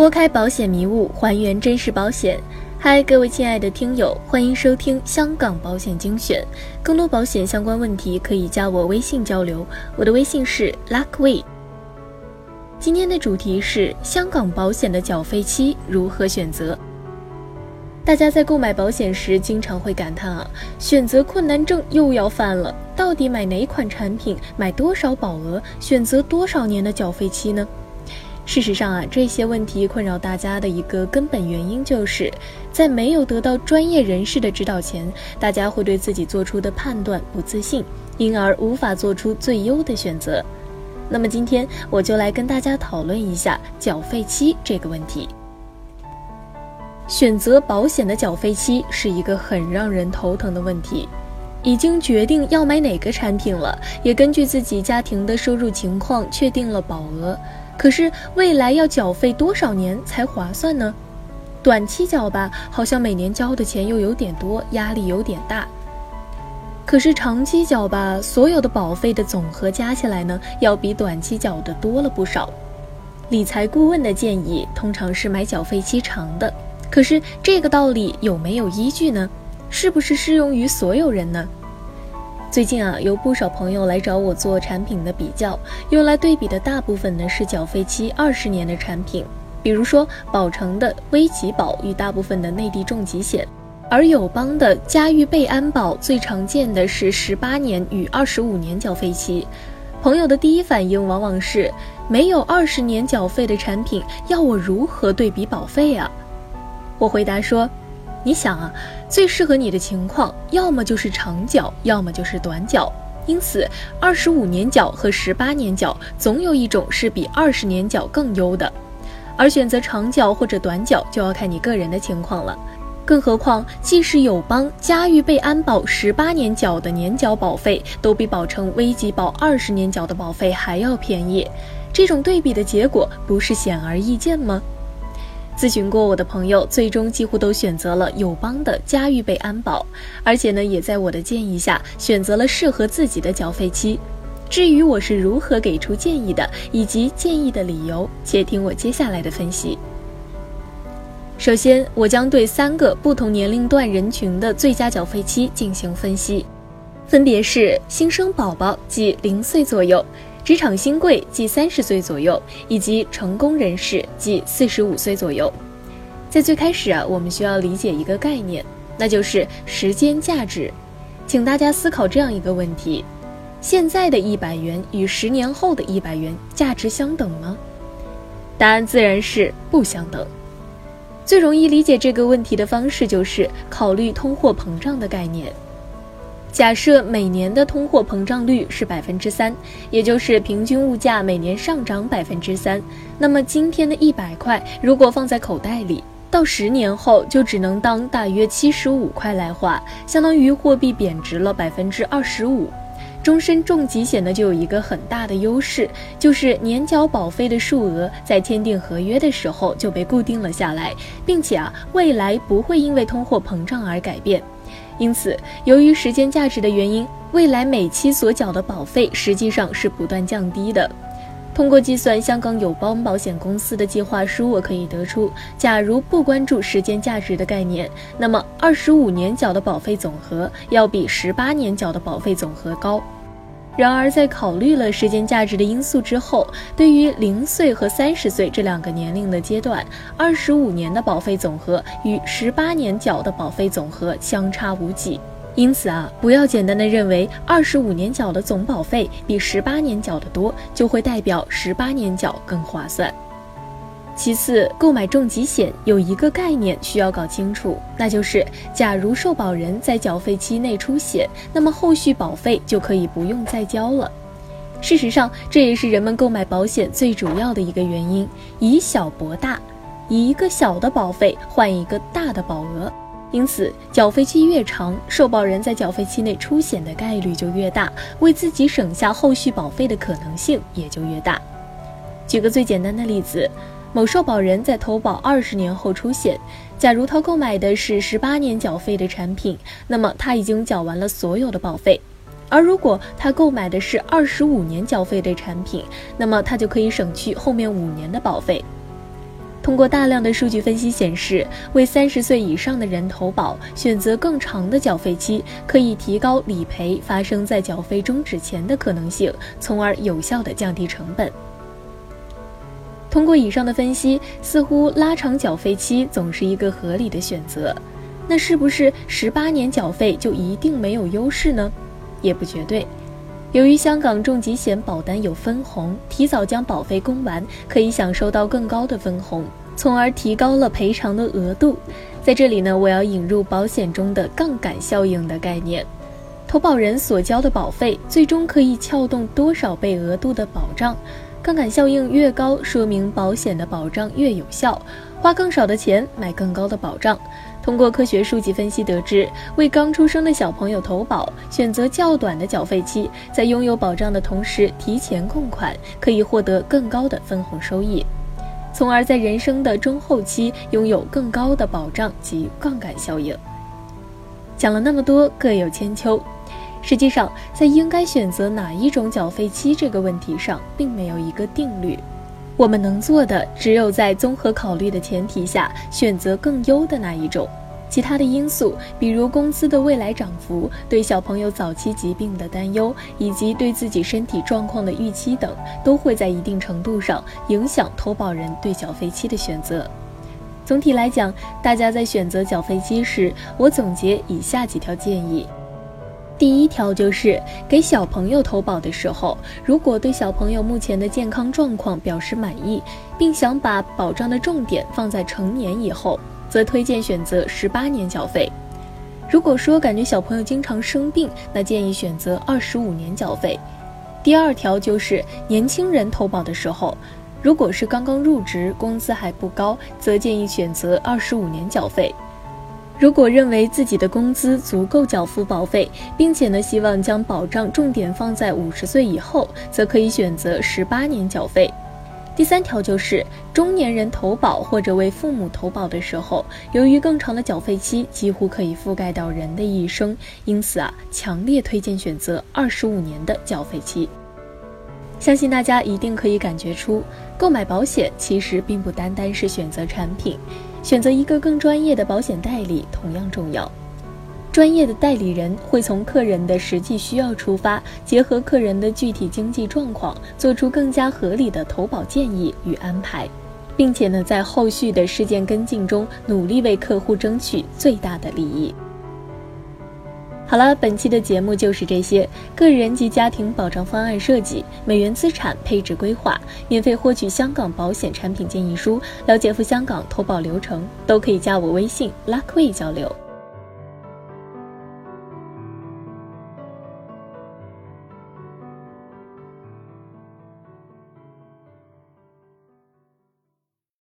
拨开保险迷雾，还原真实保险。嗨，各位亲爱的听友，欢迎收听香港保险精选。更多保险相关问题可以加我微信交流，我的微信是 luckway。今天的主题是香港保险的缴费期如何选择。大家在购买保险时经常会感叹啊，选择困难症又要犯了。到底买哪款产品，买多少保额，选择多少年的缴费期呢？事实上啊，这些问题困扰大家的一个根本原因，就是在没有得到专业人士的指导前，大家会对自己做出的判断不自信，因而无法做出最优的选择。那么今天我就来跟大家讨论一下缴费期这个问题。选择保险的缴费期是一个很让人头疼的问题。已经决定要买哪个产品了，也根据自己家庭的收入情况确定了保额。可是未来要缴费多少年才划算呢？短期缴吧，好像每年交的钱又有点多，压力有点大。可是长期缴吧，所有的保费的总和加起来呢，要比短期缴的多了不少。理财顾问的建议通常是买缴费期长的，可是这个道理有没有依据呢？是不是适用于所有人呢？最近啊，有不少朋友来找我做产品的比较，用来对比的大部分呢是缴费期二十年的产品，比如说保诚的危急保与大部分的内地重疾险，而友邦的嘉裕贝安保最常见的是十八年与二十五年缴费期。朋友的第一反应往往是，没有二十年缴费的产品，要我如何对比保费啊？我回答说。你想啊，最适合你的情况，要么就是长缴，要么就是短缴。因此，二十五年缴和十八年缴，总有一种是比二十年缴更优的。而选择长缴或者短缴，就要看你个人的情况了。更何况，即使友邦嘉裕被安保十八年缴的年缴保费，都比保诚危急保二十年缴的保费还要便宜。这种对比的结果，不是显而易见吗？咨询过我的朋友，最终几乎都选择了友邦的家预备安保，而且呢，也在我的建议下选择了适合自己的缴费期。至于我是如何给出建议的，以及建议的理由，且听我接下来的分析。首先，我将对三个不同年龄段人群的最佳缴费期进行分析，分别是新生宝宝，即零岁左右。职场新贵即三十岁左右，以及成功人士即四十五岁左右。在最开始啊，我们需要理解一个概念，那就是时间价值。请大家思考这样一个问题：现在的一百元与十年后的一百元价值相等吗？答案自然是不相等。最容易理解这个问题的方式就是考虑通货膨胀的概念。假设每年的通货膨胀率是百分之三，也就是平均物价每年上涨百分之三，那么今天的一百块如果放在口袋里，到十年后就只能当大约七十五块来花，相当于货币贬值了百分之二十五。终身重疾险呢就有一个很大的优势，就是年缴保费的数额在签订合约的时候就被固定了下来，并且啊未来不会因为通货膨胀而改变。因此，由于时间价值的原因，未来每期所缴的保费实际上是不断降低的。通过计算香港友邦保险公司的计划书，我可以得出，假如不关注时间价值的概念，那么二十五年缴的保费总和要比十八年缴的保费总和高。然而，在考虑了时间价值的因素之后，对于零岁和三十岁这两个年龄的阶段，二十五年的保费总和与十八年缴的保费总和相差无几。因此啊，不要简单的认为二十五年缴的总保费比十八年缴的多，就会代表十八年缴更划算。其次，购买重疾险有一个概念需要搞清楚，那就是假如受保人在缴费期内出险，那么后续保费就可以不用再交了。事实上，这也是人们购买保险最主要的一个原因：以小博大，以一个小的保费换一个大的保额。因此，缴费期越长，受保人在缴费期内出险的概率就越大，为自己省下后续保费的可能性也就越大。举个最简单的例子。某受保人在投保二十年后出险，假如他购买的是十八年缴费的产品，那么他已经缴完了所有的保费；而如果他购买的是二十五年缴费的产品，那么他就可以省去后面五年的保费。通过大量的数据分析显示，为三十岁以上的人投保，选择更长的缴费期，可以提高理赔发生在缴费终止前的可能性，从而有效的降低成本。通过以上的分析，似乎拉长缴费期总是一个合理的选择。那是不是十八年缴费就一定没有优势呢？也不绝对。由于香港重疾险保单有分红，提早将保费供完，可以享受到更高的分红，从而提高了赔偿的额度。在这里呢，我要引入保险中的杠杆效应的概念。投保人所交的保费，最终可以撬动多少倍额度的保障？杠杆效应越高，说明保险的保障越有效，花更少的钱买更高的保障。通过科学数据分析得知，为刚出生的小朋友投保，选择较短的缴费期，在拥有保障的同时提前供款，可以获得更高的分红收益，从而在人生的中后期拥有更高的保障及杠杆效应。讲了那么多，各有千秋。实际上，在应该选择哪一种缴费期这个问题上，并没有一个定律。我们能做的，只有在综合考虑的前提下，选择更优的那一种。其他的因素，比如工资的未来涨幅、对小朋友早期疾病的担忧，以及对自己身体状况的预期等，都会在一定程度上影响投保人对缴费期的选择。总体来讲，大家在选择缴费期时，我总结以下几条建议。第一条就是给小朋友投保的时候，如果对小朋友目前的健康状况表示满意，并想把保障的重点放在成年以后，则推荐选择十八年缴费。如果说感觉小朋友经常生病，那建议选择二十五年缴费。第二条就是年轻人投保的时候，如果是刚刚入职，工资还不高，则建议选择二十五年缴费。如果认为自己的工资足够缴付保费，并且呢希望将保障重点放在五十岁以后，则可以选择十八年缴费。第三条就是中年人投保或者为父母投保的时候，由于更长的缴费期几乎可以覆盖到人的一生，因此啊，强烈推荐选择二十五年的缴费期。相信大家一定可以感觉出，购买保险其实并不单单是选择产品。选择一个更专业的保险代理同样重要。专业的代理人会从客人的实际需要出发，结合客人的具体经济状况，做出更加合理的投保建议与安排，并且呢，在后续的事件跟进中，努力为客户争取最大的利益。好了，本期的节目就是这些。个人及家庭保障方案设计、美元资产配置规划，免费获取香港保险产品建议书，了解赴香港投保流程，都可以加我微信 Luckway 交流。